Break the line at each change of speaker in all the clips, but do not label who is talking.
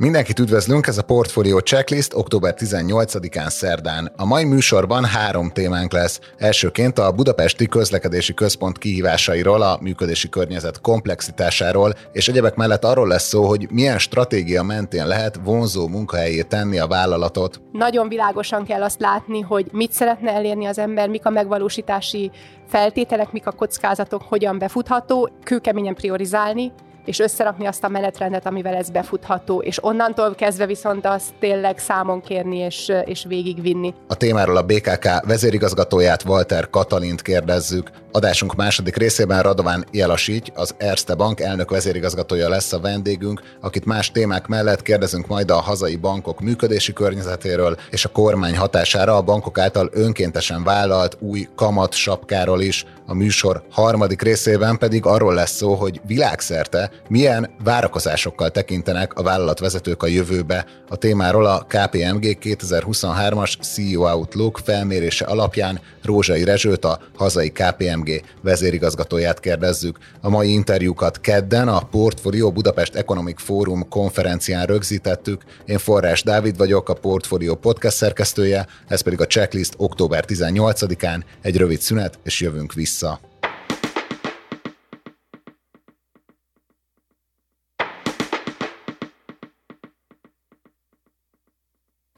Mindenkit üdvözlünk, ez a Portfolio Checklist október 18-án szerdán. A mai műsorban három témánk lesz. Elsőként a Budapesti Közlekedési Központ kihívásairól, a működési környezet komplexitásáról, és egyebek mellett arról lesz szó, hogy milyen stratégia mentén lehet vonzó munkahelyé tenni a vállalatot.
Nagyon világosan kell azt látni, hogy mit szeretne elérni az ember, mik a megvalósítási feltételek, mik a kockázatok, hogyan befutható, kőkeményen priorizálni, és összerakni azt a menetrendet, amivel ez befutható, és onnantól kezdve viszont azt tényleg számon kérni és, és végigvinni.
A témáról a BKK vezérigazgatóját, Walter Katalint kérdezzük. Adásunk második részében Radován Jelasígy, az Erste Bank elnök vezérigazgatója lesz a vendégünk, akit más témák mellett kérdezünk majd a hazai bankok működési környezetéről és a kormány hatására a bankok által önkéntesen vállalt új kamat sapkáról is. A műsor harmadik részében pedig arról lesz szó, hogy világszerte milyen várakozásokkal tekintenek a vállalatvezetők a jövőbe. A témáról a KPMG 2023-as CEO Outlook felmérése alapján Rózsai Rezsőt, a hazai KPMG vezérigazgatóját kérdezzük. A mai interjúkat kedden a Portfolio Budapest Economic Forum konferencián rögzítettük. Én Forrás Dávid vagyok, a Portfolio podcast szerkesztője, ez pedig a checklist október 18-án. Egy rövid szünet, és jövünk vissza.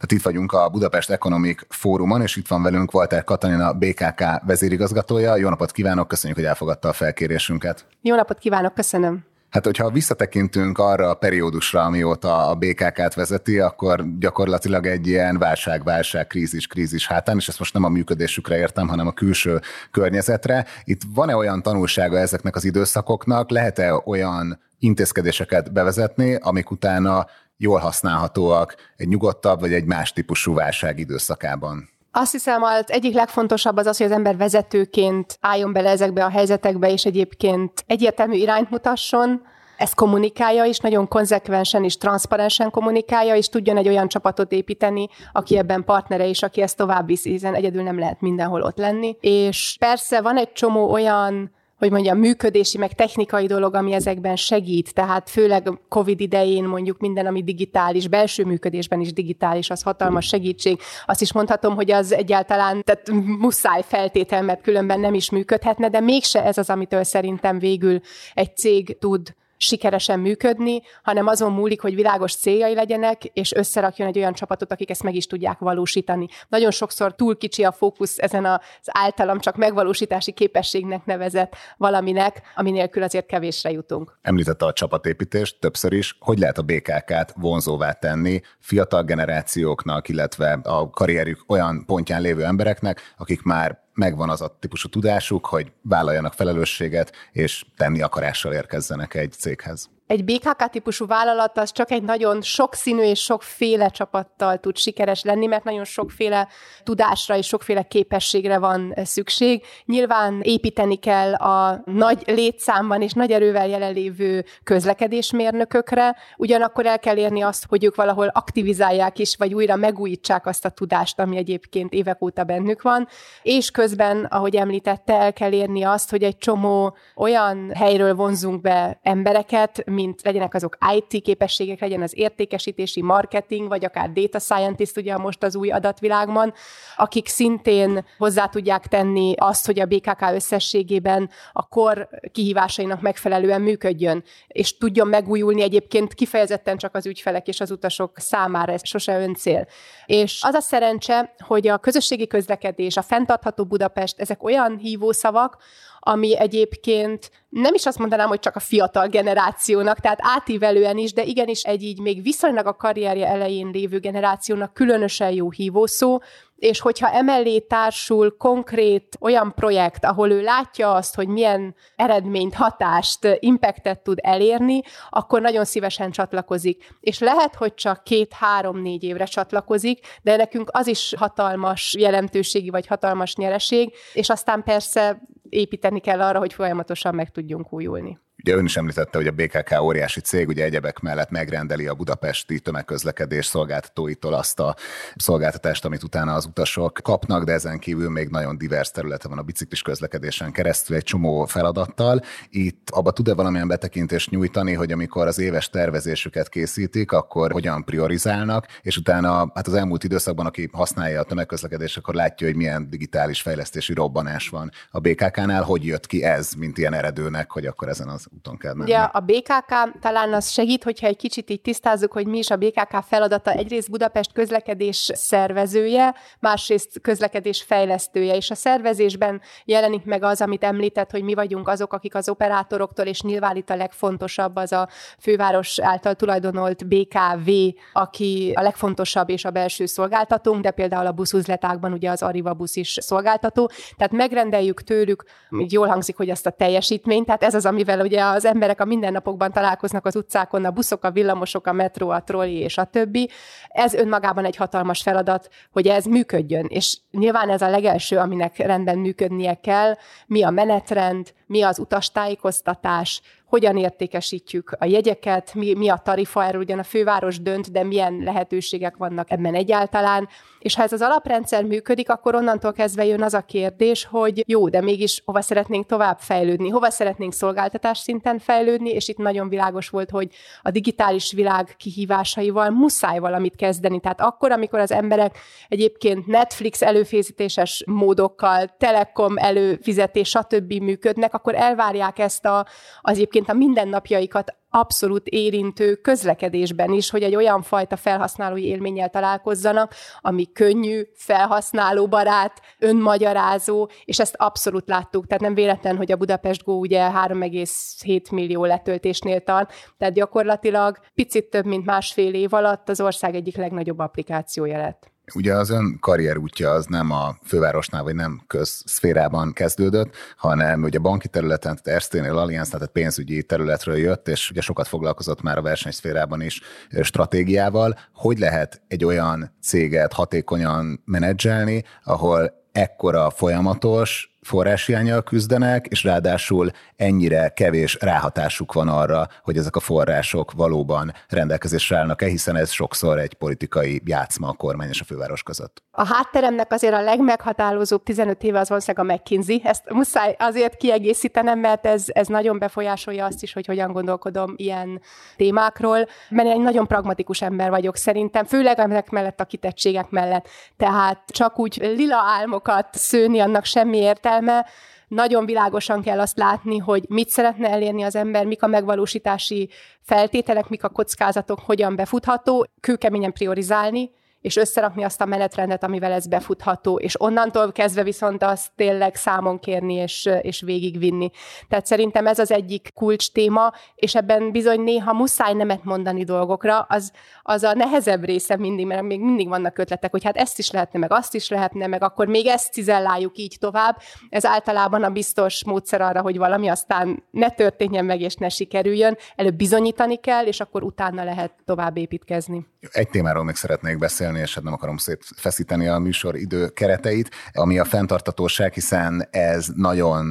Tehát itt vagyunk a Budapest Economic Fórumon, és itt van velünk Walter Katalina, BKK vezérigazgatója. Jó napot kívánok, köszönjük, hogy elfogadta a felkérésünket.
Jó napot kívánok, köszönöm.
Hát, hogyha visszatekintünk arra a periódusra, amióta a BKK-t vezeti, akkor gyakorlatilag egy ilyen válság, válság, krízis, krízis hátán, és ezt most nem a működésükre értem, hanem a külső környezetre. Itt van-e olyan tanulsága ezeknek az időszakoknak? Lehet-e olyan intézkedéseket bevezetni, amik utána jól használhatóak egy nyugodtabb vagy egy más típusú válság időszakában?
Azt hiszem, az egyik legfontosabb az az, hogy az ember vezetőként álljon bele ezekbe a helyzetekbe, és egyébként egyértelmű irányt mutasson, ezt kommunikálja is, nagyon konzekvensen és transzparensen kommunikálja, és tudjon egy olyan csapatot építeni, aki ebben partnere is, aki ezt tovább viszi, hiszen egyedül nem lehet mindenhol ott lenni. És persze van egy csomó olyan hogy mondjam, működési, meg technikai dolog, ami ezekben segít. Tehát főleg COVID idején mondjuk minden, ami digitális, belső működésben is digitális, az hatalmas segítség. Azt is mondhatom, hogy az egyáltalán, tehát muszáj feltétel, mert különben nem is működhetne, de mégse ez az, amitől szerintem végül egy cég tud sikeresen működni, hanem azon múlik, hogy világos céljai legyenek, és összerakjon egy olyan csapatot, akik ezt meg is tudják valósítani. Nagyon sokszor túl kicsi a fókusz ezen az általam csak megvalósítási képességnek nevezett valaminek, ami nélkül azért kevésre jutunk.
Említette a csapatépítést többször is. Hogy lehet a BKK-t vonzóvá tenni fiatal generációknak, illetve a karrierjük olyan pontján lévő embereknek, akik már megvan az a típusú tudásuk, hogy vállaljanak felelősséget, és tenni akarással érkezzenek egy céghez
egy BKK típusú vállalat az csak egy nagyon sokszínű és sokféle csapattal tud sikeres lenni, mert nagyon sokféle tudásra és sokféle képességre van szükség. Nyilván építeni kell a nagy létszámban és nagy erővel jelenlévő közlekedésmérnökökre, ugyanakkor el kell érni azt, hogy ők valahol aktivizálják is, vagy újra megújítsák azt a tudást, ami egyébként évek óta bennük van, és közben, ahogy említette, el kell érni azt, hogy egy csomó olyan helyről vonzunk be embereket, mint legyenek azok IT képességek, legyen az értékesítési, marketing, vagy akár data scientist, ugye most az új adatvilágban, akik szintén hozzá tudják tenni azt, hogy a BKK összességében a kor kihívásainak megfelelően működjön, és tudjon megújulni egyébként kifejezetten csak az ügyfelek és az utasok számára, ez sose öncél. És az a szerencse, hogy a közösségi közlekedés, a fenntartható Budapest, ezek olyan hívószavak, ami egyébként nem is azt mondanám, hogy csak a fiatal generációnak, tehát átívelően is, de igenis egy így még viszonylag a karrierje elején lévő generációnak különösen jó hívószó, és hogyha emellé társul konkrét olyan projekt, ahol ő látja azt, hogy milyen eredményt, hatást, impactet tud elérni, akkor nagyon szívesen csatlakozik. És lehet, hogy csak két-három-négy évre csatlakozik, de nekünk az is hatalmas jelentőségi vagy hatalmas nyereség, és aztán persze építeni kell arra, hogy folyamatosan meg tudjunk újulni.
Ugye ön is említette, hogy a BKK óriási cég, ugye egyebek mellett megrendeli a budapesti tömegközlekedés szolgáltatóitól azt a szolgáltatást, amit utána az utasok kapnak, de ezen kívül még nagyon divers területe van a biciklis közlekedésen keresztül egy csomó feladattal. Itt abba tud-e valamilyen betekintést nyújtani, hogy amikor az éves tervezésüket készítik, akkor hogyan priorizálnak, és utána hát az elmúlt időszakban, aki használja a tömegközlekedést, akkor látja, hogy milyen digitális fejlesztési robbanás van a BKK-nál, hogy jött ki ez, mint ilyen eredőnek, hogy akkor ezen az úton kell menni.
Ugye a BKK talán az segít, hogyha egy kicsit így tisztázzuk, hogy mi is a BKK feladata. Egyrészt Budapest közlekedés szervezője, másrészt közlekedés fejlesztője, és a szervezésben jelenik meg az, amit említett, hogy mi vagyunk azok, akik az operátoroktól, és nyilván itt a legfontosabb az a főváros által tulajdonolt BKV, aki a legfontosabb és a belső szolgáltatónk, de például a buszuzletákban ugye az Arriva busz is szolgáltató. Tehát megrendeljük tőlük, így jól hangzik, hogy azt a teljesítményt, tehát ez az, amivel ugye az emberek a mindennapokban találkoznak az utcákon, a buszok, a villamosok, a metró, a trolli és a többi. Ez önmagában egy hatalmas feladat, hogy ez működjön. És nyilván ez a legelső, aminek rendben működnie kell, mi a menetrend, mi az utastájékoztatás, hogyan értékesítjük a jegyeket, mi, mi a tarifa, erről ugyan a főváros dönt, de milyen lehetőségek vannak ebben egyáltalán. És ha ez az alaprendszer működik, akkor onnantól kezdve jön az a kérdés, hogy jó, de mégis hova szeretnénk tovább fejlődni, hova szeretnénk szolgáltatás szinten fejlődni, és itt nagyon világos volt, hogy a digitális világ kihívásaival muszáj valamit kezdeni. Tehát akkor, amikor az emberek egyébként Netflix előfizetéses módokkal, Telekom előfizetés, stb. működnek, akkor elvárják ezt a, az egyébként egyébként a mindennapjaikat abszolút érintő közlekedésben is, hogy egy olyan fajta felhasználói élménnyel találkozzanak, ami könnyű, felhasználóbarát, önmagyarázó, és ezt abszolút láttuk. Tehát nem véletlen, hogy a Budapest Go ugye 3,7 millió letöltésnél tart, tehát gyakorlatilag picit több, mint másfél év alatt az ország egyik legnagyobb applikációja lett.
Ugye az ön karrierútja az nem a fővárosnál, vagy nem közszférában kezdődött, hanem ugye banki területen, tehát Ersténél, Allianz, tehát pénzügyi területről jött, és ugye sokat foglalkozott már a versenyszférában is stratégiával. Hogy lehet egy olyan céget hatékonyan menedzselni, ahol ekkora folyamatos, forráshiányjal küzdenek, és ráadásul ennyire kevés ráhatásuk van arra, hogy ezek a források valóban rendelkezésre állnak-e, hiszen ez sokszor egy politikai játszma a kormány és a főváros között.
A hátteremnek azért a legmeghatározóbb 15 éve az valószínűleg a McKinsey. Ezt muszáj azért kiegészítenem, mert ez, ez nagyon befolyásolja azt is, hogy hogyan gondolkodom ilyen témákról, mert egy nagyon pragmatikus ember vagyok szerintem, főleg ennek mellett a kitettségek mellett. Tehát csak úgy lila álmokat szőni, annak semmi értelme, értelme, nagyon világosan kell azt látni, hogy mit szeretne elérni az ember, mik a megvalósítási feltételek, mik a kockázatok, hogyan befutható, kőkeményen priorizálni, és összerakni azt a menetrendet, amivel ez befutható, és onnantól kezdve viszont azt tényleg számon kérni és, és végigvinni. Tehát szerintem ez az egyik kulcs téma, és ebben bizony néha muszáj nemet mondani dolgokra, az, az a nehezebb része mindig, mert még mindig vannak ötletek, hogy hát ezt is lehetne, meg azt is lehetne, meg akkor még ezt cizelláljuk így tovább. Ez általában a biztos módszer arra, hogy valami aztán ne történjen meg, és ne sikerüljön. Előbb bizonyítani kell, és akkor utána lehet tovább építkezni.
Egy témáról még szeretnék beszélni, és hát nem akarom szétfeszíteni a műsor idő kereteit, ami a fenntartatóság, hiszen ez nagyon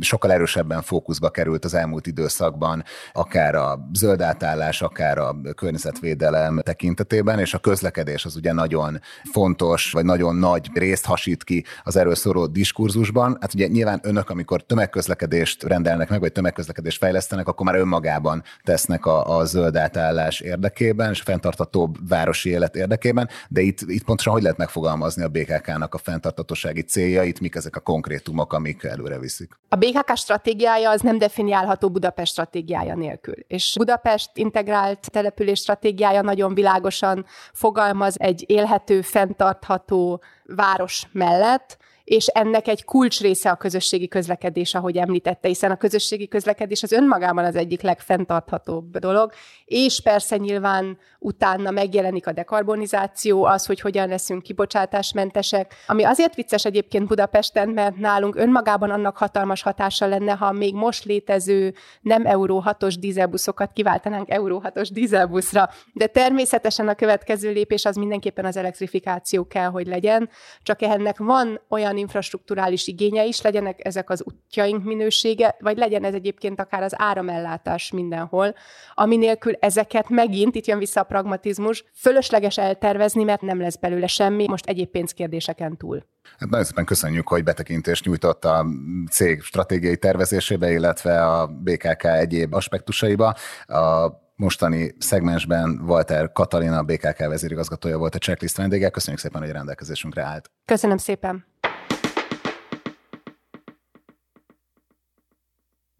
sokkal erősebben fókuszba került az elmúlt időszakban, akár a zöld átállás, akár a környezetvédelem tekintetében, és a közlekedés az ugye nagyon fontos, vagy nagyon nagy részt hasít ki az erről szóló diskurzusban. Hát ugye nyilván önök, amikor tömegközlekedést rendelnek meg, vagy tömegközlekedést fejlesztenek, akkor már önmagában tesznek a, a zöld átállás érdekében, és a fenntartatóbb városi élet érdekében, de itt, itt pontosan hogy lehet megfogalmazni a BKK-nak a fenntartatósági céljait, mik ezek a konkrétumok, amik előre viszik?
A BKK stratégiája az nem definiálható Budapest stratégiája nélkül. És Budapest integrált település stratégiája nagyon világosan fogalmaz egy élhető, fenntartható város mellett, és ennek egy kulcs része a közösségi közlekedés, ahogy említette, hiszen a közösségi közlekedés az önmagában az egyik legfenntarthatóbb dolog, és persze nyilván utána megjelenik a dekarbonizáció, az, hogy hogyan leszünk kibocsátásmentesek, ami azért vicces egyébként Budapesten, mert nálunk önmagában annak hatalmas hatása lenne, ha még most létező nem Euró 6-os dízelbuszokat kiváltanánk Euró 6-os dízelbuszra, de természetesen a következő lépés az mindenképpen az elektrifikáció kell, hogy legyen, csak ennek van olyan van infrastruktúrális igénye is, legyenek ezek az útjaink minősége, vagy legyen ez egyébként akár az áramellátás mindenhol, ami nélkül ezeket megint, itt jön vissza a pragmatizmus, fölösleges eltervezni, mert nem lesz belőle semmi, most egyéb pénzkérdéseken túl.
Hát nagyon szépen köszönjük, hogy betekintést nyújtott a cég stratégiai tervezésébe, illetve a BKK egyéb aspektusaiba. A mostani szegmensben Walter Katalina, a BKK vezérigazgatója volt a checklist vendége. Köszönjük szépen, hogy a rendelkezésünkre állt.
Köszönöm szépen.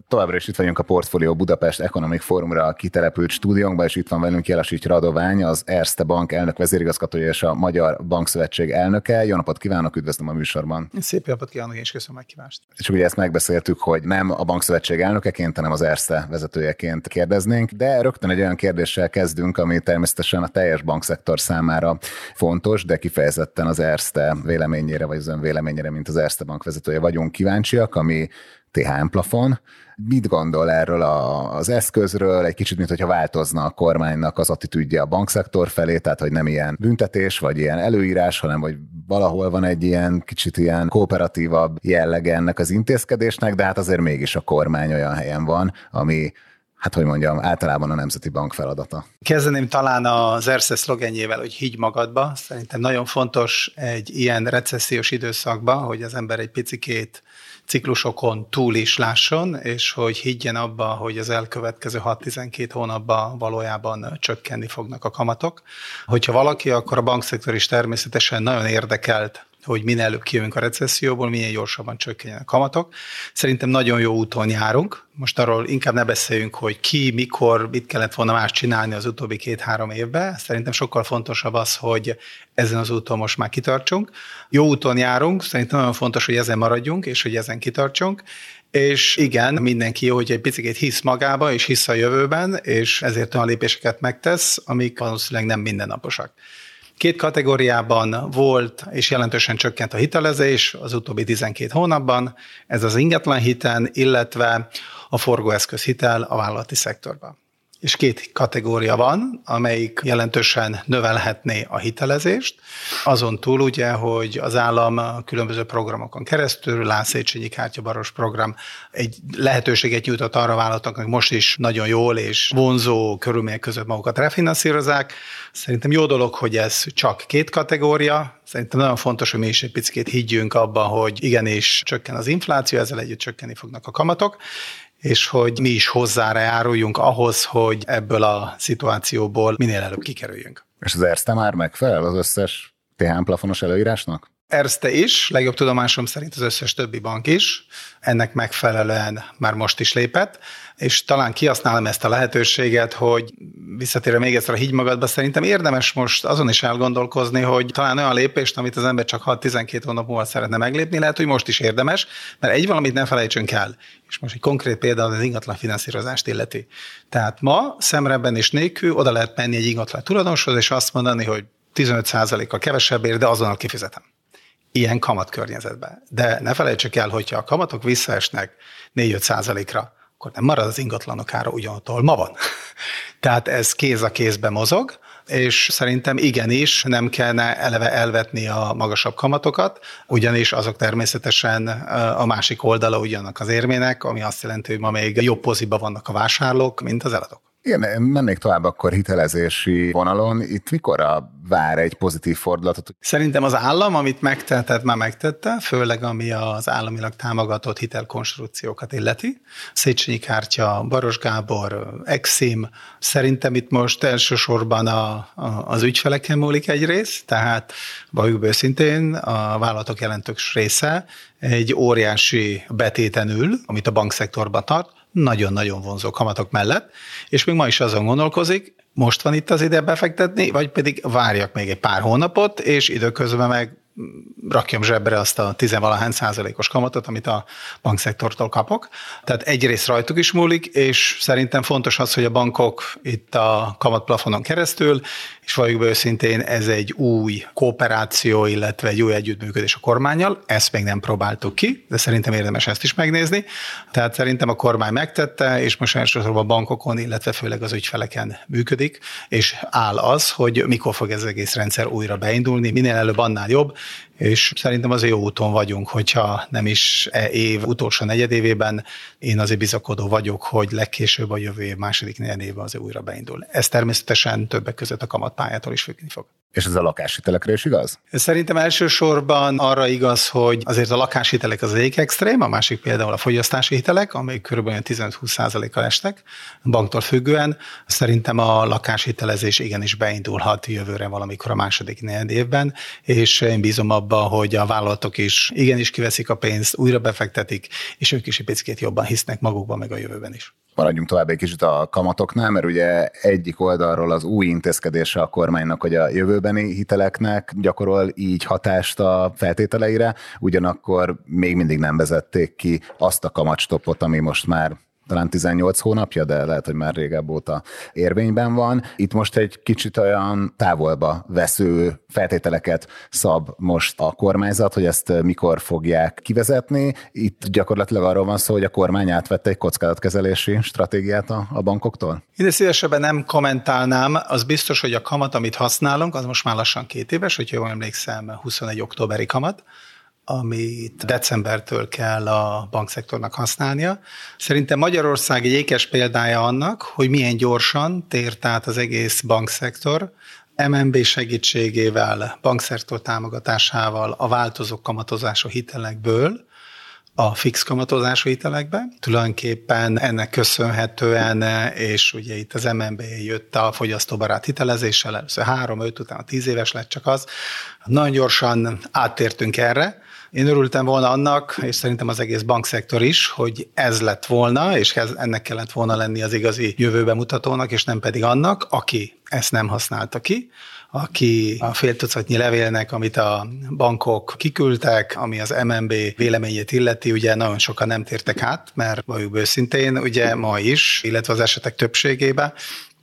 Továbbra is itt vagyunk a Portfolio Budapest Economic Forumra kitelepült stúdiónkban, és itt van velünk Jelasíts Radovány, az Erste Bank elnök vezérigazgatója és a Magyar Bankszövetség elnöke. Jó napot kívánok, üdvözlöm a műsorban.
Szép napot kívánok, és köszönöm a meghívást.
És ugye ezt megbeszéltük, hogy nem a Bankszövetség elnökeként, hanem az Erste vezetőjeként kérdeznénk, de rögtön egy olyan kérdéssel kezdünk, ami természetesen a teljes bankszektor számára fontos, de kifejezetten az Erste véleményére, vagy az ön véleményére, mint az Erste Bank vezetője vagyunk kíváncsiak, ami THM plafon. Mit gondol erről a, az eszközről? Egy kicsit, mint hogyha változna a kormánynak az attitűdje a bankszektor felé, tehát hogy nem ilyen büntetés, vagy ilyen előírás, hanem hogy valahol van egy ilyen kicsit ilyen kooperatívabb jellege ennek az intézkedésnek, de hát azért mégis a kormány olyan helyen van, ami hát hogy mondjam, általában a Nemzeti Bank feladata.
Kezdeném talán az Erste szlogenjével, hogy higgy magadba. Szerintem nagyon fontos egy ilyen recessziós időszakban, hogy az ember egy picikét ciklusokon túl is lásson, és hogy higgyen abba, hogy az elkövetkező 6-12 hónapban valójában csökkenni fognak a kamatok. Hogyha valaki, akkor a bankszektor is természetesen nagyon érdekelt hogy minél előbb kijövünk a recesszióból, minél gyorsabban csökkenjen a kamatok. Szerintem nagyon jó úton járunk. Most arról inkább ne beszéljünk, hogy ki, mikor, mit kellett volna más csinálni az utóbbi két-három évben. Szerintem sokkal fontosabb az, hogy ezen az úton most már kitartsunk. Jó úton járunk, szerintem nagyon fontos, hogy ezen maradjunk, és hogy ezen kitartsunk. És igen, mindenki jó, hogy egy picit hisz magába, és hisz a jövőben, és ezért olyan lépéseket megtesz, amik valószínűleg nem mindennaposak. Két kategóriában volt és jelentősen csökkent a hitelezés az utóbbi 12 hónapban, ez az ingatlan hiten, illetve a forgóeszköz hitel a vállalati szektorban és két kategória van, amelyik jelentősen növelhetné a hitelezést. Azon túl ugye, hogy az állam különböző programokon keresztül, Lászéchenyi kártyabaros program egy lehetőséget nyújtott arra vállalatoknak, most is nagyon jól és vonzó körülmények között magukat refinanszírozzák. Szerintem jó dolog, hogy ez csak két kategória, Szerintem nagyon fontos, hogy mi is egy picit higgyünk abban, hogy igenis csökken az infláció, ezzel együtt csökkenni fognak a kamatok, és hogy mi is hozzájáruljunk ahhoz, hogy ebből a szituációból minél előbb kikerüljünk.
És az Erste már megfelel az összes THM plafonos előírásnak?
Erste is, legjobb tudomásom szerint az összes többi bank is, ennek megfelelően már most is lépett, és talán kihasználom ezt a lehetőséget, hogy visszatérve még egyszer a hígy magadba, szerintem érdemes most azon is elgondolkozni, hogy talán olyan lépést, amit az ember csak 6-12 hónap múlva szeretne meglépni, lehet, hogy most is érdemes, mert egy valamit ne felejtsünk el, és most egy konkrét példa az ingatlan finanszírozást illeti. Tehát ma szemrebben és nélkül oda lehet menni egy ingatlan tulajdonoshoz, és azt mondani, hogy 15%-kal kevesebbért, de azonnal kifizetem ilyen kamatkörnyezetben. De ne felejtsük el, hogyha a kamatok visszaesnek 4-5 százalékra, akkor nem marad az ingatlanok ára ugyanott, ahol ma van. Tehát ez kéz a kézbe mozog, és szerintem igenis nem kellene eleve elvetni a magasabb kamatokat, ugyanis azok természetesen a másik oldala ugyanak az érmének, ami azt jelenti, hogy ma még jobb poziba vannak a vásárlók, mint az eladók.
Igen, mennék tovább akkor hitelezési vonalon. Itt mikor vár egy pozitív fordulatot?
Szerintem az állam, amit megtehetett, már megtette, főleg ami az államilag támogatott hitelkonstrukciókat illeti. Széchenyi kártya, Baros Gábor, Exim. Szerintem itt most elsősorban a, a, az ügyfeleken múlik egy rész, tehát valljuk őszintén a vállalatok jelentős része egy óriási betéten ül, amit a bankszektorban tart, nagyon-nagyon vonzó kamatok mellett, és még ma is azon gondolkozik, most van itt az ide befektetni, vagy pedig várjak még egy pár hónapot, és időközben meg rakjam zsebre azt a tizenvalahány százalékos kamatot, amit a bankszektortól kapok. Tehát egyrészt rajtuk is múlik, és szerintem fontos az, hogy a bankok itt a kamatplafonon keresztül, és valljuk be őszintén, ez egy új kooperáció, illetve egy új együttműködés a kormányjal. Ezt még nem próbáltuk ki, de szerintem érdemes ezt is megnézni. Tehát szerintem a kormány megtette, és most elsősorban a bankokon, illetve főleg az ügyfeleken működik, és áll az, hogy mikor fog ez egész rendszer újra beindulni, minél előbb annál jobb, és szerintem az jó úton vagyunk, hogyha nem is e év utolsó negyedévében, én azért bizakodó vagyok, hogy legkésőbb a jövő év második negyedévben az újra beindul. Ez természetesen többek között a kamatpályától is függni fog.
És ez a lakáshitelekre is igaz?
Szerintem elsősorban arra igaz, hogy azért a lakáshitelek az egyik extrém, a másik például a fogyasztási hitelek, amelyek kb. 15-20%-kal estek banktól függően. Szerintem a lakáshitelezés igenis beindulhat jövőre valamikor a második negyed évben, és én bízom abban, hogy a vállalatok is igenis kiveszik a pénzt, újra befektetik, és ők is egy picit jobban hisznek magukban, meg a jövőben is
maradjunk tovább egy kicsit a kamatoknál, mert ugye egyik oldalról az új intézkedése a kormánynak, hogy a jövőbeni hiteleknek gyakorol így hatást a feltételeire, ugyanakkor még mindig nem vezették ki azt a kamatstopot, ami most már talán 18 hónapja, de lehet, hogy már régebb óta érvényben van. Itt most egy kicsit olyan távolba vesző feltételeket szab most a kormányzat, hogy ezt mikor fogják kivezetni. Itt gyakorlatilag arról van szó, hogy a kormány átvette egy kockázatkezelési stratégiát a, a bankoktól?
Ide szívesebben nem kommentálnám. Az biztos, hogy a kamat, amit használunk, az most már lassan két éves, hogyha jól emlékszem, 21 októberi kamat amit decembertől kell a bankszektornak használnia. Szerintem Magyarország egy ékes példája annak, hogy milyen gyorsan tért át az egész bankszektor, MNB segítségével, bankszektor támogatásával a változó kamatozású hitelekből a fix kamatozású hitelekbe. Tulajdonképpen ennek köszönhetően, és ugye itt az MNB jött a fogyasztóbarát hitelezéssel, először három, öt, utána tíz éves lett csak az. Nagyon gyorsan áttértünk erre, én örültem volna annak, és szerintem az egész bankszektor is, hogy ez lett volna, és ennek kellett volna lenni az igazi jövőbe mutatónak, és nem pedig annak, aki ezt nem használta ki, aki a fél tucatnyi levélnek, amit a bankok kiküldtek, ami az MNB véleményét illeti, ugye nagyon sokan nem tértek át, mert valljuk őszintén, ugye ma is, illetve az esetek többségében,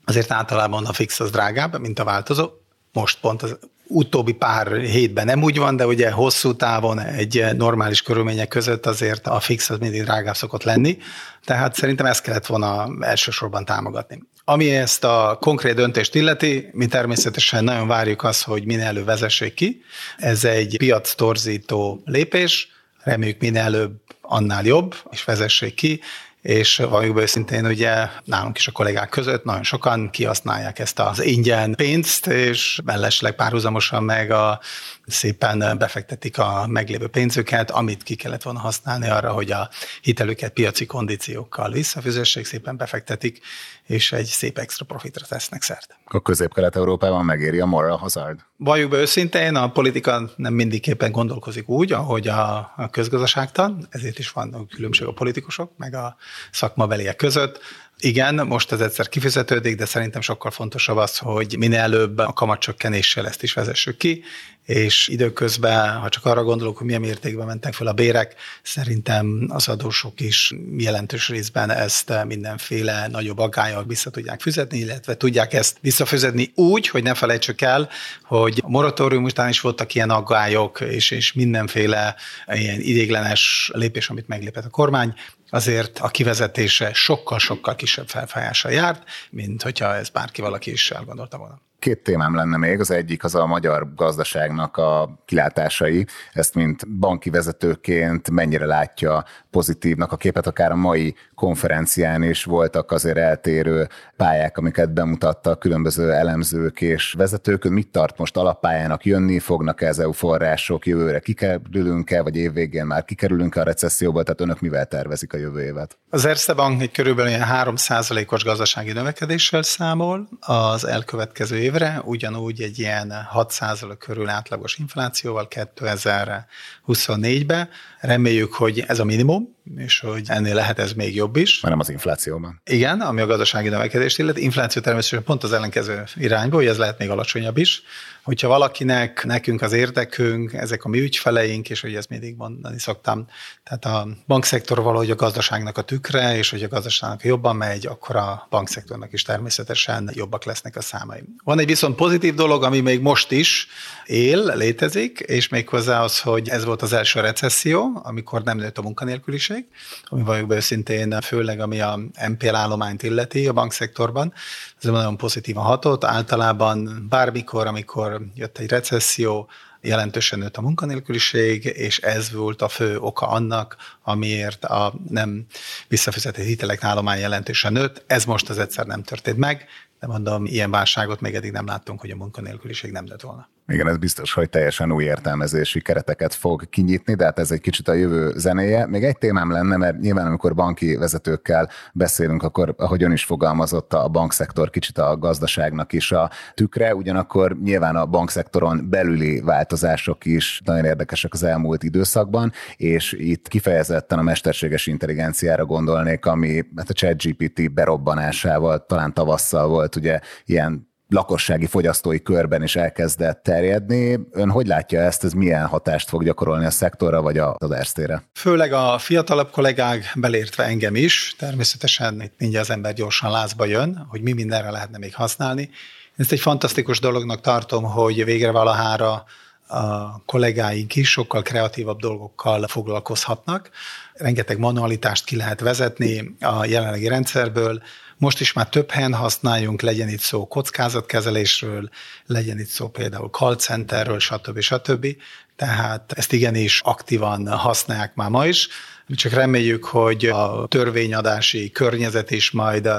azért általában a fix az drágább, mint a változó. Most pont az utóbbi pár hétben nem úgy van, de ugye hosszú távon egy normális körülmények között azért a fix az mindig drágább szokott lenni, tehát szerintem ezt kellett volna elsősorban támogatni. Ami ezt a konkrét döntést illeti, mi természetesen nagyon várjuk azt, hogy minél előbb vezessék ki. Ez egy piac torzító lépés, reméljük minél előbb annál jobb, és vezessék ki, és be őszintén, ugye nálunk is a kollégák között nagyon sokan kihasználják ezt az ingyen pénzt, és mellesleg párhuzamosan meg a szépen befektetik a meglévő pénzüket, amit ki kellett volna használni arra, hogy a hitelüket piaci kondíciókkal visszafizessék, szépen befektetik, és egy szép extra profitra tesznek szert.
A közép-kelet-európában megéri a moral hazard?
Valljuk be őszintén, a politika nem mindigképpen gondolkozik úgy, ahogy a, a közgazdaságtan, ezért is van különbség a politikusok, meg a szakmabeliek között. Igen, most ez egyszer kifizetődik, de szerintem sokkal fontosabb az, hogy minél előbb a kamatcsökkenéssel ezt is vezessük ki, és időközben, ha csak arra gondolok, hogy milyen mértékben mentek fel a bérek, szerintem az adósok is jelentős részben ezt mindenféle nagyobb aggályok vissza tudják fizetni, illetve tudják ezt visszafizetni úgy, hogy ne felejtsük el, hogy a moratórium után is voltak ilyen aggályok, és, és mindenféle ilyen idéglenes lépés, amit meglépett a kormány, azért a kivezetése sokkal-sokkal kisebb felfájással járt, mint hogyha ez bárki valaki is elgondolta volna.
Két témám lenne még, az egyik az a magyar gazdaságnak a kilátásai, ezt mint banki vezetőként mennyire látja pozitívnak a képet, akár a mai konferencián is voltak azért eltérő pályák, amiket bemutattak különböző elemzők és vezetők. Mit tart most alappályának jönni, fognak -e az EU források, jövőre kikerülünk-e, vagy évvégén már kikerülünk-e a recesszióba, tehát önök mivel tervezik a jövő évet?
Az Erste Bank egy körülbelül ilyen 3%-os gazdasági növekedéssel számol az elkövetkező évre, ugyanúgy egy ilyen 6% körül átlagos inflációval 2024-be. Reméljük, hogy ez a minimum, home és hogy ennél lehet ez még jobb is.
Már nem az inflációban.
Igen, ami a gazdasági növekedést illeti. Infláció természetesen pont az ellenkező irányba, hogy ez lehet még alacsonyabb is. Hogyha valakinek, nekünk az érdekünk, ezek a mi ügyfeleink, és hogy ezt mindig mondani szoktam, tehát a bankszektor valahogy a gazdaságnak a tükre, és hogy a gazdaságnak jobban megy, akkor a bankszektornak is természetesen jobbak lesznek a számai. Van egy viszont pozitív dolog, ami még most is él, létezik, és méghozzá az, hogy ez volt az első recesszió, amikor nem nőtt a munkanélküliség, ami vagyok be őszintén, főleg ami a MPL állományt illeti a bankszektorban, ez nagyon pozitívan hatott. Általában bármikor, amikor jött egy recesszió, jelentősen nőtt a munkanélküliség, és ez volt a fő oka annak, amiért a nem visszafizetett hitelek állomány jelentősen nőtt. Ez most az egyszer nem történt meg, de mondom, ilyen válságot még eddig nem láttunk, hogy a munkanélküliség nem lett volna.
Igen, ez biztos, hogy teljesen új értelmezési kereteket fog kinyitni, de hát ez egy kicsit a jövő zenéje. Még egy témám lenne, mert nyilván amikor banki vezetőkkel beszélünk, akkor ahogy ön is fogalmazott, a bankszektor kicsit a gazdaságnak is a tükre, ugyanakkor nyilván a bankszektoron belüli változások is nagyon érdekesek az elmúlt időszakban, és itt kifejezetten a mesterséges intelligenciára gondolnék, ami hát a ChatGPT berobbanásával talán tavasszal volt ugye ilyen lakossági fogyasztói körben is elkezdett terjedni. Ön hogy látja ezt, ez milyen hatást fog gyakorolni a szektorra vagy az ersztére?
Főleg a fiatalabb kollégák, belértve engem is, természetesen itt mindjárt az ember gyorsan lázba jön, hogy mi mindenre lehetne még használni. Ezt egy fantasztikus dolognak tartom, hogy végre valahára a kollégáink is sokkal kreatívabb dolgokkal foglalkozhatnak. Rengeteg manualitást ki lehet vezetni a jelenlegi rendszerből, most is már több helyen használjunk, legyen itt szó kockázatkezelésről, legyen itt szó például call centerről, stb. stb. Tehát ezt igenis aktívan használják már ma is. Mi csak reméljük, hogy a törvényadási környezet is majd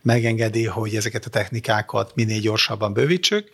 megengedi, hogy ezeket a technikákat minél gyorsabban bővítsük.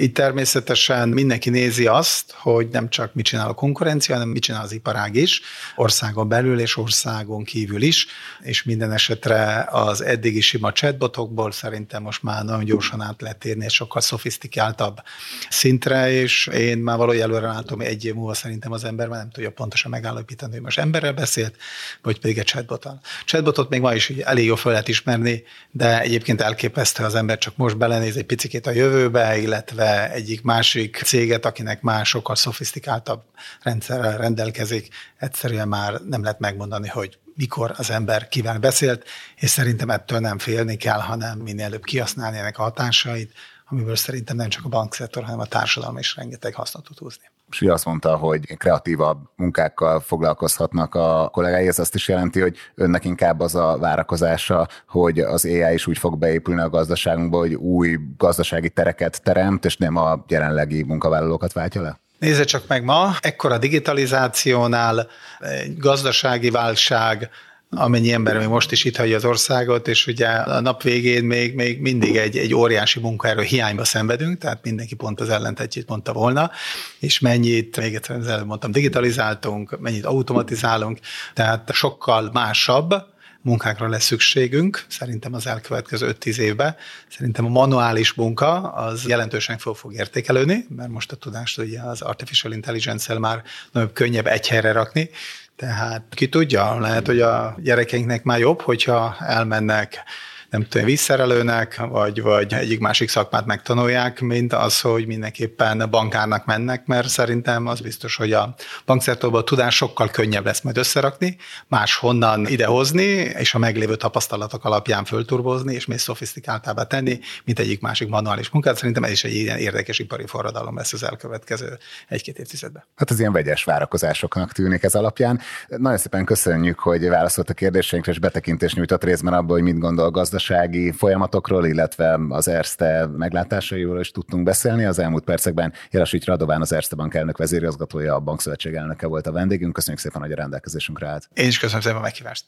Itt természetesen mindenki nézi azt, hogy nem csak mit csinál a konkurencia, hanem mit csinál az iparág is, országon belül és országon kívül is, és minden esetre az eddigi sima chatbotokból szerintem most már nagyon gyorsan át lehet térni egy sokkal szofisztikáltabb szintre, és én már valahogy előre látom, egy év múlva szerintem az ember már nem tudja pontosan megállapítani, hogy most emberrel beszélt, vagy pedig egy chatbottal. Chatbotot még ma is elég jó fel lehet ismerni, de egyébként elképesztő az ember csak most belenéz egy picit a jövőbe, illetve egyik másik céget, akinek már sokkal szofisztikáltabb rendszerrel rendelkezik, egyszerűen már nem lehet megmondani, hogy mikor az ember kivel beszélt, és szerintem ettől nem félni kell, hanem minél előbb kihasználni ennek a hatásait, amiből szerintem nem csak a bankszektor, hanem a társadalom is rengeteg hasznot tud húzni
és azt mondta, hogy kreatívabb munkákkal foglalkozhatnak a kollégái. Ez azt is jelenti, hogy önnek inkább az a várakozása, hogy az AI is úgy fog beépülni a gazdaságunkba, hogy új gazdasági tereket teremt, és nem a jelenlegi munkavállalókat váltja le?
Nézze csak meg ma, ekkora digitalizációnál gazdasági válság, amennyi ember még most is itt hagyja az országot, és ugye a nap végén még, még mindig egy, egy óriási munkaerő hiányba szenvedünk, tehát mindenki pont az ellentetjét mondta volna, és mennyit, még egyszer az mondtam, digitalizáltunk, mennyit automatizálunk, tehát sokkal másabb, munkákra lesz szükségünk, szerintem az elkövetkező 5-10 évben. Szerintem a manuális munka az jelentősen fog, fog értékelődni, mert most a tudást ugye az artificial intelligence-el már nagyobb könnyebb egy helyre rakni, tehát ki tudja, lehet, hogy a gyerekeinknek már jobb, hogyha elmennek nem tudom, vízszerelőnek, vagy, vagy egyik másik szakmát megtanulják, mint az, hogy mindenképpen bankárnak mennek, mert szerintem az biztos, hogy a bankszektorban a tudás sokkal könnyebb lesz majd összerakni, máshonnan idehozni, és a meglévő tapasztalatok alapján fölturbozni, és még szofisztikáltábbá tenni, mint egyik másik manuális munkát. Szerintem ez is egy ilyen érdekes ipari forradalom lesz az elkövetkező egy-két évtizedben.
Hát az ilyen vegyes várakozásoknak tűnik ez alapján. Nagyon szépen köszönjük, hogy válaszolt a kérdéseinkre, és betekintést nyújtott részben abból, hogy mit gondol gazdaság gazdasági folyamatokról, illetve az Erste meglátásairól is tudtunk beszélni. Az elmúlt percekben Jelasics Radován, az Erste Bank elnök vezérigazgatója, a Bankszövetség elnöke volt a vendégünk. Köszönjük szépen, hogy a rendelkezésünkre állt.
Én is köszönöm szépen a meghívást.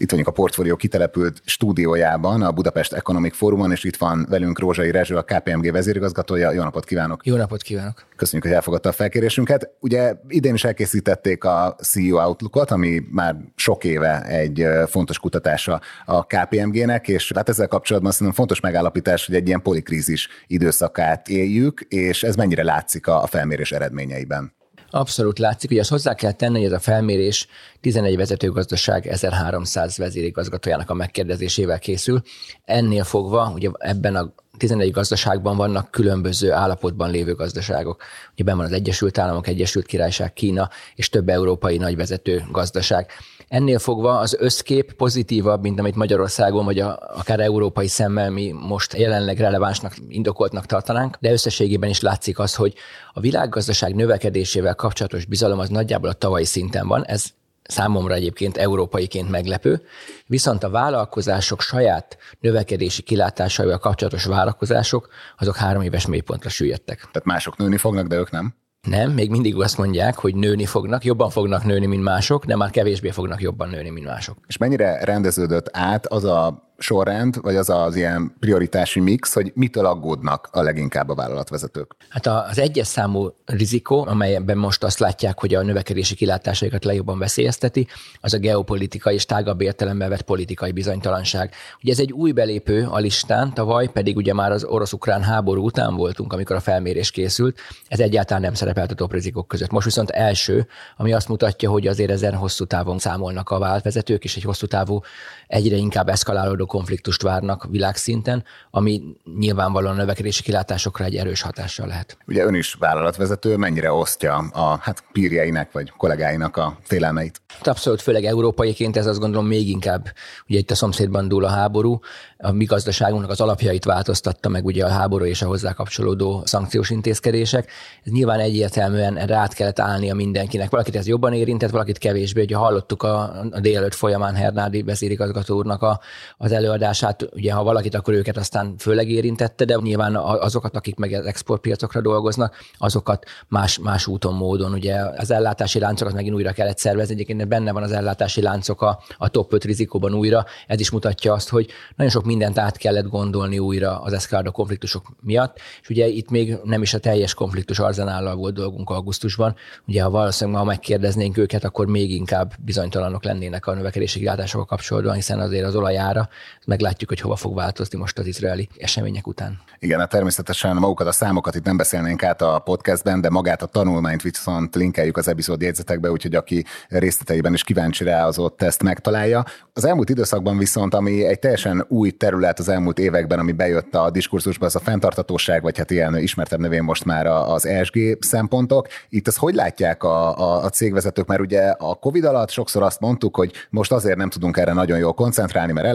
Itt vagyunk a portfólió kitelepült stúdiójában, a Budapest Economic Forumon, és itt van velünk Rózsai Rezső, a KPMG vezérigazgatója. Jó napot kívánok!
Jó napot kívánok!
Köszönjük, hogy elfogadta a felkérésünket. Ugye idén is elkészítették a CEO Outlookot, ami már sok éve egy fontos kutatása a KPMG-nek, és hát ezzel kapcsolatban szerintem fontos megállapítás, hogy egy ilyen polikrízis időszakát éljük, és ez mennyire látszik a felmérés eredményeiben.
Abszolút látszik, hogy azt hozzá kell tenni, hogy ez a felmérés 11 vezetőgazdaság 1300 vezérigazgatójának a megkérdezésével készül. Ennél fogva, ugye ebben a 11 gazdaságban vannak különböző állapotban lévő gazdaságok. Ugye ben van az Egyesült Államok, Egyesült Királyság, Kína és több európai nagyvezető gazdaság. Ennél fogva az összkép pozitívabb, mint amit Magyarországon, vagy a, akár európai szemmel mi most jelenleg relevánsnak, indokoltnak tartanánk, de összességében is látszik az, hogy a világgazdaság növekedésével kapcsolatos bizalom az nagyjából a tavalyi szinten van. Ez számomra egyébként európaiként meglepő, viszont a vállalkozások saját növekedési kilátásaival kapcsolatos vállalkozások, azok három éves mélypontra süllyedtek.
Tehát mások nőni fognak, de ők nem?
Nem, még mindig azt mondják, hogy nőni fognak, jobban fognak nőni, mint mások, de már kevésbé fognak jobban nőni, mint mások.
És mennyire rendeződött át az a sorrend, vagy az az ilyen prioritási mix, hogy mitől aggódnak a leginkább a vállalatvezetők?
Hát az egyes számú rizikó, amelyben most azt látják, hogy a növekedési kilátásaikat legjobban veszélyezteti, az a geopolitikai és tágabb értelemben vett politikai bizonytalanság. Ugye ez egy új belépő a listán, tavaly pedig ugye már az orosz-ukrán háború után voltunk, amikor a felmérés készült, ez egyáltalán nem szerepelt a top rizikok között. Most viszont első, ami azt mutatja, hogy azért ezen hosszú távon számolnak a vállalatvezetők, és egy hosszú távú egyre inkább eszkalálódó konfliktust várnak világszinten, ami nyilvánvalóan a növekedési kilátásokra egy erős hatással lehet.
Ugye ön is vállalatvezető, mennyire osztja a hát, pírjeinek vagy kollégáinak a félelmeit?
Abszolút, főleg európaiként ez azt gondolom még inkább, ugye itt a szomszédban dúl a háború, a mi gazdaságunknak az alapjait változtatta meg ugye a háború és a hozzá kapcsolódó szankciós intézkedések. Ez nyilván egyértelműen erre át kellett állnia mindenkinek. Valakit ez jobban érintett, valakit kevésbé. Ugye hallottuk a, a délelőtt folyamán Hernádi vezérigazgató úrnak a, az előadását, ugye ha valakit, akkor őket aztán főleg érintette, de nyilván azokat, akik meg exportpiacokra dolgoznak, azokat más, más úton, módon. Ugye az ellátási láncokat megint újra kellett szervezni, egyébként benne van az ellátási láncok a, a top 5 rizikóban újra. Ez is mutatja azt, hogy nagyon sok mindent át kellett gondolni újra az eszkálódó konfliktusok miatt, és ugye itt még nem is a teljes konfliktus arzenállal volt dolgunk augusztusban. Ugye ha valószínűleg ma megkérdeznénk őket, akkor még inkább bizonytalanok lennének a növekedési kilátásokkal kapcsolatban, hiszen azért az olajára meglátjuk, hogy hova fog változni most az izraeli események után.
Igen, hát természetesen magukat a számokat itt nem beszélnénk át a podcastben, de magát a tanulmányt viszont linkeljük az epizód jegyzetekbe, úgyhogy aki részleteiben is kíváncsi rá, az ott ezt megtalálja. Az elmúlt időszakban viszont, ami egy teljesen új terület az elmúlt években, ami bejött a diskurzusba, az a fenntartatóság, vagy hát ilyen ismertebb nevén most már az ESG szempontok. Itt ezt hogy látják a, a, a cégvezetők? Mert ugye a COVID alatt sokszor azt mondtuk, hogy most azért nem tudunk erre nagyon jól koncentrálni, mert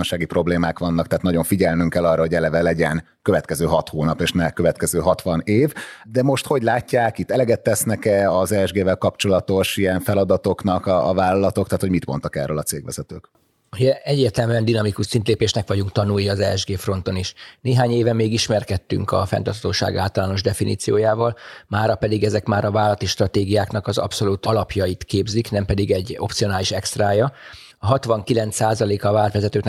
ellátásbiztonsági problémák vannak, tehát nagyon figyelnünk kell arra, hogy eleve legyen következő hat hónap, és ne következő 60 év. De most hogy látják, itt eleget tesznek-e az ESG-vel kapcsolatos ilyen feladatoknak a, a vállalatok, tehát hogy mit mondtak erről a cégvezetők?
Egyértelműen dinamikus szintlépésnek vagyunk tanulni az ESG fronton is. Néhány éve még ismerkedtünk a fenntarthatóság általános definíciójával, mára pedig ezek már a vállalati stratégiáknak az abszolút alapjait képzik, nem pedig egy opcionális extrája. A 69% a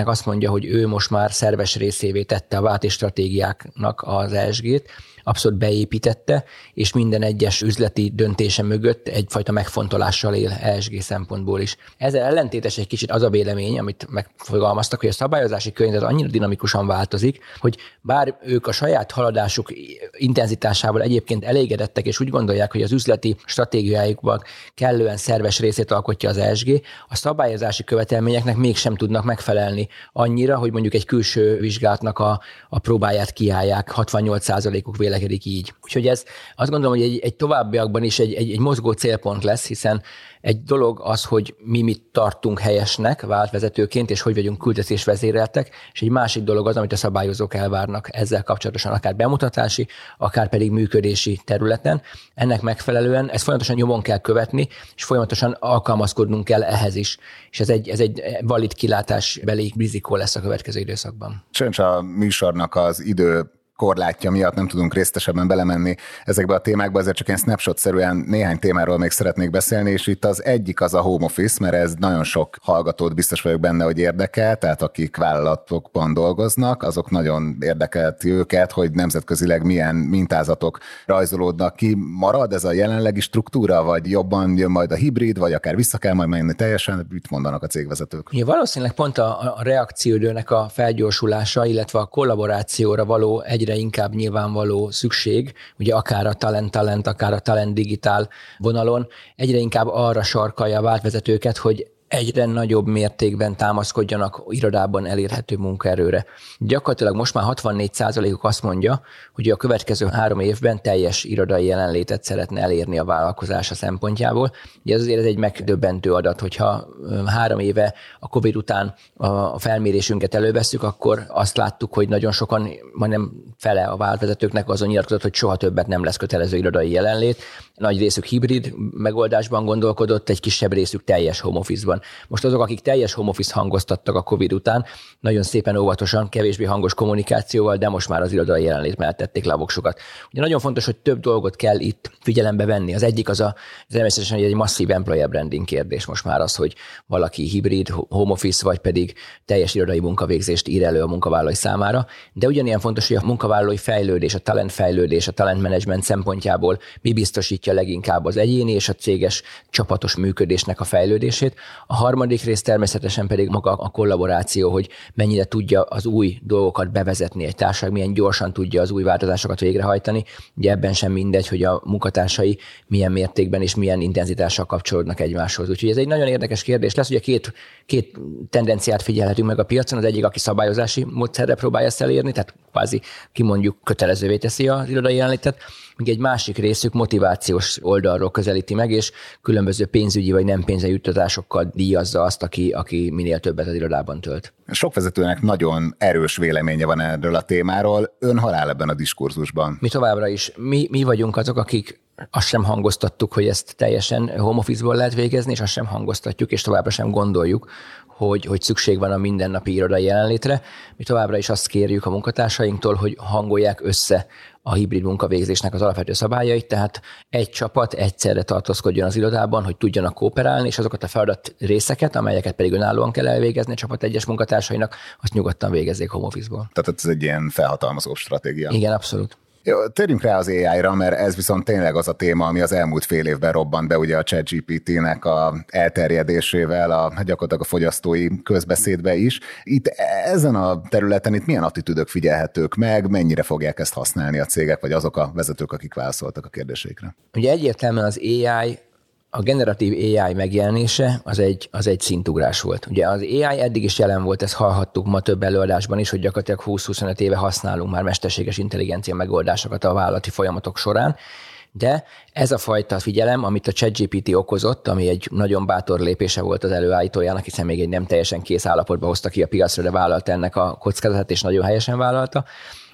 azt mondja, hogy ő most már szerves részévé tette a válti stratégiáknak az ESG-t, abszolút beépítette, és minden egyes üzleti döntése mögött egyfajta megfontolással él ESG szempontból is. Ezzel ellentétes egy kicsit az a vélemény, amit megfogalmaztak, hogy a szabályozási környezet annyira dinamikusan változik, hogy bár ők a saját haladásuk intenzitásával egyébként elégedettek, és úgy gondolják, hogy az üzleti stratégiájukban kellően szerves részét alkotja az ESG, a szabályozási követelményeknek mégsem tudnak megfelelni annyira, hogy mondjuk egy külső vizsgálatnak a, a próbáját kiállják, 68%-uk vélemény vélekedik így. Úgyhogy ez azt gondolom, hogy egy, egy továbbiakban is egy, egy, egy mozgó célpont lesz, hiszen egy dolog az, hogy mi mit tartunk helyesnek váltvezetőként, és hogy vagyunk küldetés vezéreltek, és egy másik dolog az, amit a szabályozók elvárnak ezzel kapcsolatosan, akár bemutatási, akár pedig működési területen. Ennek megfelelően ezt folyamatosan nyomon kell követni, és folyamatosan alkalmazkodnunk kell ehhez is. És ez egy, ez egy valid kilátásbeli rizikó lesz a következő időszakban.
Sajnos a műsornak az idő korlátja miatt nem tudunk részletesebben belemenni ezekbe a témákba, ezért csak én snapshot-szerűen néhány témáról még szeretnék beszélni, és itt az egyik az a home office, mert ez nagyon sok hallgatót biztos vagyok benne, hogy érdekel, tehát akik vállalatokban dolgoznak, azok nagyon érdekelt őket, hogy nemzetközileg milyen mintázatok rajzolódnak ki. Marad ez a jelenlegi struktúra, vagy jobban jön majd a hibrid, vagy akár vissza kell majd menni teljesen? Mit mondanak a cégvezetők?
Ja, valószínűleg pont a, a reakcióidőnek a felgyorsulása, illetve a kollaborációra való egyre egyre inkább nyilvánvaló szükség, ugye akár a talent-talent, akár a talent digitál vonalon, egyre inkább arra sarkalja a váltvezetőket, hogy egyre nagyobb mértékben támaszkodjanak irodában elérhető munkaerőre. Gyakorlatilag most már 64%-uk azt mondja, hogy a következő három évben teljes irodai jelenlétet szeretne elérni a vállalkozása szempontjából. Ugye ez azért egy megdöbbentő adat, hogyha három éve a COVID után a felmérésünket előveszük, akkor azt láttuk, hogy nagyon sokan, majdnem fele a vállalvezetőknek azon nyilatkozott, hogy soha többet nem lesz kötelező irodai jelenlét. Nagy részük hibrid megoldásban gondolkodott, egy kisebb részük teljes home office-ban. Most azok, akik teljes home office hangoztattak a COVID után, nagyon szépen óvatosan, kevésbé hangos kommunikációval, de most már az irodai jelenlét mellett tették le a voksokat. Ugye nagyon fontos, hogy több dolgot kell itt figyelembe venni. Az egyik az a természetesen egy masszív employer branding kérdés most már az, hogy valaki hibrid, home office, vagy pedig teljes irodai munkavégzést ír elő a munkavállalói számára. De ugyanilyen fontos, hogy a munkavállalói fejlődés, a talent fejlődés, a talent management szempontjából mi biztosítja leginkább az egyéni és a céges csapatos működésnek a fejlődését. A harmadik rész természetesen pedig maga a kollaboráció, hogy mennyire tudja az új dolgokat bevezetni egy társaság, milyen gyorsan tudja az új változásokat végrehajtani. Ugye ebben sem mindegy, hogy a munkatársai milyen mértékben és milyen intenzitással kapcsolódnak egymáshoz. Úgyhogy ez egy nagyon érdekes kérdés lesz. Ugye két, két tendenciát figyelhetünk meg a piacon. Az egyik, aki szabályozási módszerre próbálja ezt elérni, tehát kvázi kimondjuk kötelezővé teszi az irodai jelenlétet, míg egy másik részük motivációs oldalról közelíti meg, és különböző pénzügyi vagy nem pénzügyi juttatásokkal díjazza azt, aki, aki minél többet az irodában tölt.
Sok vezetőnek nagyon erős véleménye van erről a témáról. Ön halál ebben a diskurzusban.
Mi továbbra is, mi, mi vagyunk azok, akik azt sem hangoztattuk, hogy ezt teljesen home office-ból lehet végezni, és azt sem hangoztatjuk, és továbbra sem gondoljuk, hogy, hogy szükség van a mindennapi irodai jelenlétre. Mi továbbra is azt kérjük a munkatársainktól, hogy hangolják össze a hibrid munkavégzésnek az alapvető szabályait, tehát egy csapat egyszerre tartózkodjon az irodában, hogy tudjanak kooperálni, és azokat a feladat részeket, amelyeket pedig önállóan kell elvégezni a csapat egyes munkatársainak, azt nyugodtan végezzék home office-ból.
Tehát ez egy ilyen felhatalmazó stratégia.
Igen, abszolút.
Jó, térjünk rá az AI-ra, mert ez viszont tényleg az a téma, ami az elmúlt fél évben robbant be ugye a ChatGPT-nek a elterjedésével, a, gyakorlatilag a fogyasztói közbeszédbe is. Itt ezen a területen itt milyen attitűdök figyelhetők meg, mennyire fogják ezt használni a cégek, vagy azok a vezetők, akik válaszoltak a kérdésekre?
Ugye egyértelműen az AI a generatív AI megjelenése az egy, az egy szintugrás volt. Ugye az AI eddig is jelen volt, ezt hallhattuk ma több előadásban is, hogy gyakorlatilag 20-25 éve használunk már mesterséges intelligencia megoldásokat a vállalati folyamatok során, de ez a fajta figyelem, amit a ChatGPT okozott, ami egy nagyon bátor lépése volt az előállítójának, hiszen még egy nem teljesen kész állapotba hozta ki a piacra, de vállalta ennek a kockázatát, és nagyon helyesen vállalta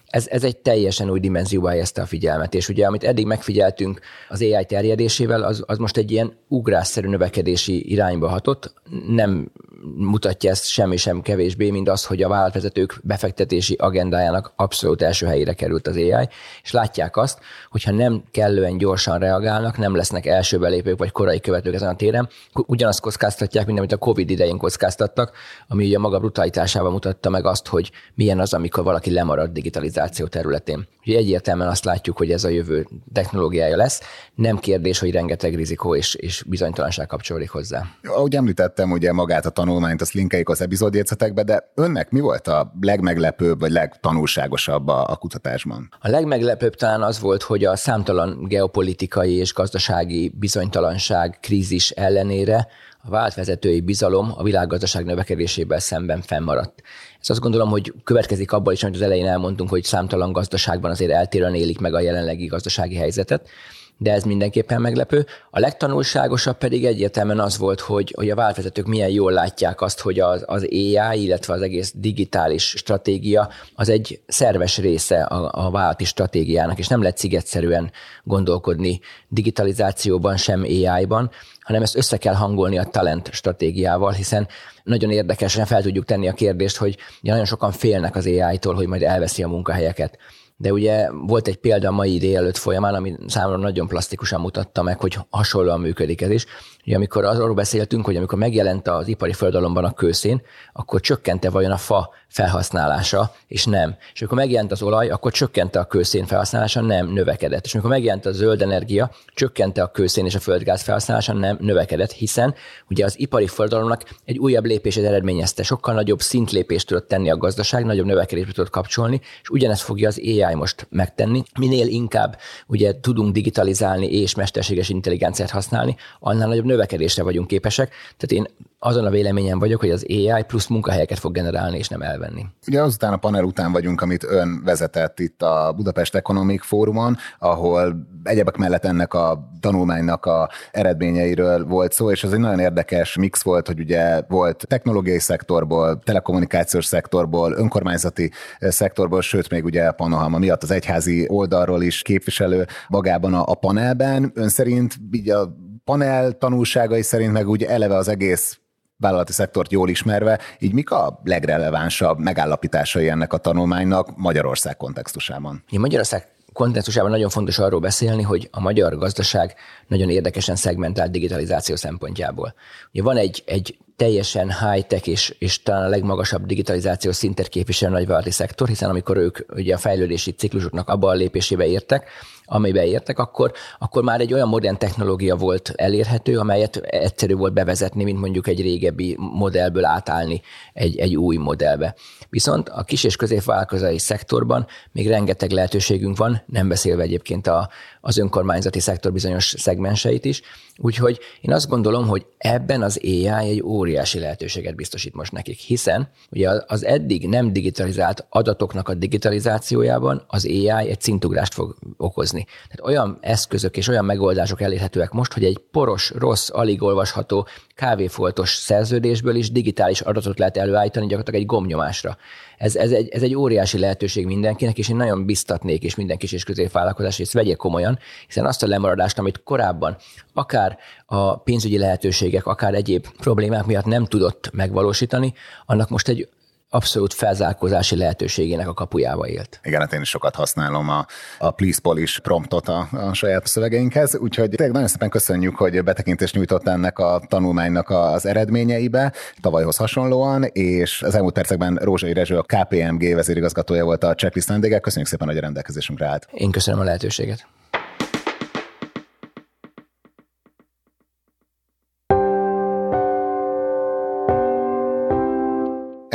ez, ez egy teljesen új dimenzióba helyezte a figyelmet, és ugye amit eddig megfigyeltünk az AI terjedésével, az, az most egy ilyen ugrásszerű növekedési irányba hatott, nem mutatja ezt semmi sem kevésbé, mint az, hogy a vállalatvezetők befektetési agendájának abszolút első helyére került az AI, és látják azt, hogyha nem kellően gyorsan reagálnak, nem lesznek első belépők vagy korai követők ezen a téren, ugyanazt kockáztatják, mint amit a COVID idején kockáztattak, ami ugye maga brutalitásával mutatta meg azt, hogy milyen az, amikor valaki lemarad digitalizáció területén. Ugye egyértelműen azt látjuk, hogy ez a jövő technológiája lesz. Nem kérdés, hogy rengeteg rizikó és, és bizonytalanság kapcsolódik hozzá.
Ahogy említettem, ugye magát a tanulmányt, azt linkeljük az epizódjegyzetekbe, de önnek mi volt a legmeglepőbb, vagy legtanulságosabb a, a kutatásban?
A legmeglepőbb talán az volt, hogy a számtalan geopolitikai és gazdasági bizonytalanság, krízis ellenére a váltvezetői bizalom a világgazdaság növekedésével szemben fennmaradt. Ez azt gondolom, hogy következik abban is, amit az elején elmondtunk, hogy számtalan gazdaságban azért eltérően élik meg a jelenlegi gazdasági helyzetet de ez mindenképpen meglepő. A legtanulságosabb pedig egyértelműen az volt, hogy, hogy a váltvezetők milyen jól látják azt, hogy az, az AI, illetve az egész digitális stratégia az egy szerves része a, a vállalati stratégiának, és nem lehet szigetszerűen gondolkodni digitalizációban, sem AI-ban, hanem ezt össze kell hangolni a talent stratégiával, hiszen nagyon érdekesen fel tudjuk tenni a kérdést, hogy nagyon sokan félnek az AI-tól, hogy majd elveszi a munkahelyeket de ugye volt egy példa a mai délelőtt folyamán, ami számomra nagyon plastikusan mutatta meg, hogy hasonlóan működik ez is. Ugye amikor arról beszéltünk, hogy amikor megjelent az ipari forradalomban a kőszén, akkor csökkente vajon a fa felhasználása, és nem. És amikor megjelent az olaj, akkor csökkente a kőszén felhasználása, nem növekedett. És amikor megjelent a zöld energia, csökkente a kőszén és a földgáz felhasználása, nem növekedett, hiszen ugye az ipari forradalomnak egy újabb lépését eredményezte, sokkal nagyobb szintlépést tudott tenni a gazdaság, nagyobb növekedést tudott kapcsolni, és ugyanezt fogja az AI most megtenni. Minél inkább ugye tudunk digitalizálni és mesterséges intelligenciát használni, annál nagyobb növekedésre vagyunk képesek. Tehát én azon a véleményen vagyok, hogy az AI plusz munkahelyeket fog generálni, és nem elvenni.
Ugye azután a panel után vagyunk, amit ön vezetett itt a Budapest Economic Fórumon, ahol egyebek mellett ennek a tanulmánynak a eredményeiről volt szó, és ez egy nagyon érdekes mix volt, hogy ugye volt technológiai szektorból, telekommunikációs szektorból, önkormányzati szektorból, sőt még ugye a Panohama miatt az egyházi oldalról is képviselő magában a, a panelben. Ön szerint így a panel tanulságai szerint meg úgy eleve az egész vállalati szektort jól ismerve, így mik a legrelevánsabb megállapításai ennek a tanulmánynak Magyarország kontextusában?
Ja, Magyarország kontextusában nagyon fontos arról beszélni, hogy a magyar gazdaság nagyon érdekesen szegmentált digitalizáció szempontjából. Ugye van egy, egy teljesen high-tech és, és talán a legmagasabb digitalizációs szintet képviselő nagyvállalati szektor, hiszen amikor ők ugye a fejlődési ciklusoknak abban a lépésébe értek, amiben értek, akkor, akkor már egy olyan modern technológia volt elérhető, amelyet egyszerű volt bevezetni, mint mondjuk egy régebbi modellből átállni egy, egy új modellbe. Viszont a kis és középvállalkozói szektorban még rengeteg lehetőségünk van, nem beszélve egyébként a, az önkormányzati szektor bizonyos szegmenseit is. Úgyhogy én azt gondolom, hogy ebben az AI egy óriási lehetőséget biztosít most nekik, hiszen ugye az eddig nem digitalizált adatoknak a digitalizációjában az AI egy szintugrást fog okozni. Tehát olyan eszközök és olyan megoldások elérhetőek most, hogy egy poros, rossz, alig olvasható kávéfoltos szerződésből is digitális adatot lehet előállítani gyakorlatilag egy gomnyomásra. Ez, ez, egy, ez egy óriási lehetőség mindenkinek, és én nagyon biztatnék, és minden kis és középvállalkozás, hogy ezt vegye komolyan, hiszen azt a lemaradást, amit korábban akár a pénzügyi lehetőségek, akár egyéb problémák miatt nem tudott megvalósítani, annak most egy abszolút felzárkózási lehetőségének a kapujába élt.
Igen, hát én is sokat használom a, a Please Polish promptot a, a saját szövegeinkhez, úgyhogy tényleg nagyon szépen köszönjük, hogy betekintést nyújtott ennek a tanulmánynak az eredményeibe, tavalyhoz hasonlóan, és az elmúlt percekben Rózsai Rezső, a KPMG vezérigazgatója volt a checklist vendége. Köszönjük szépen, hogy a rendelkezésünkre állt.
Én köszönöm a lehetőséget.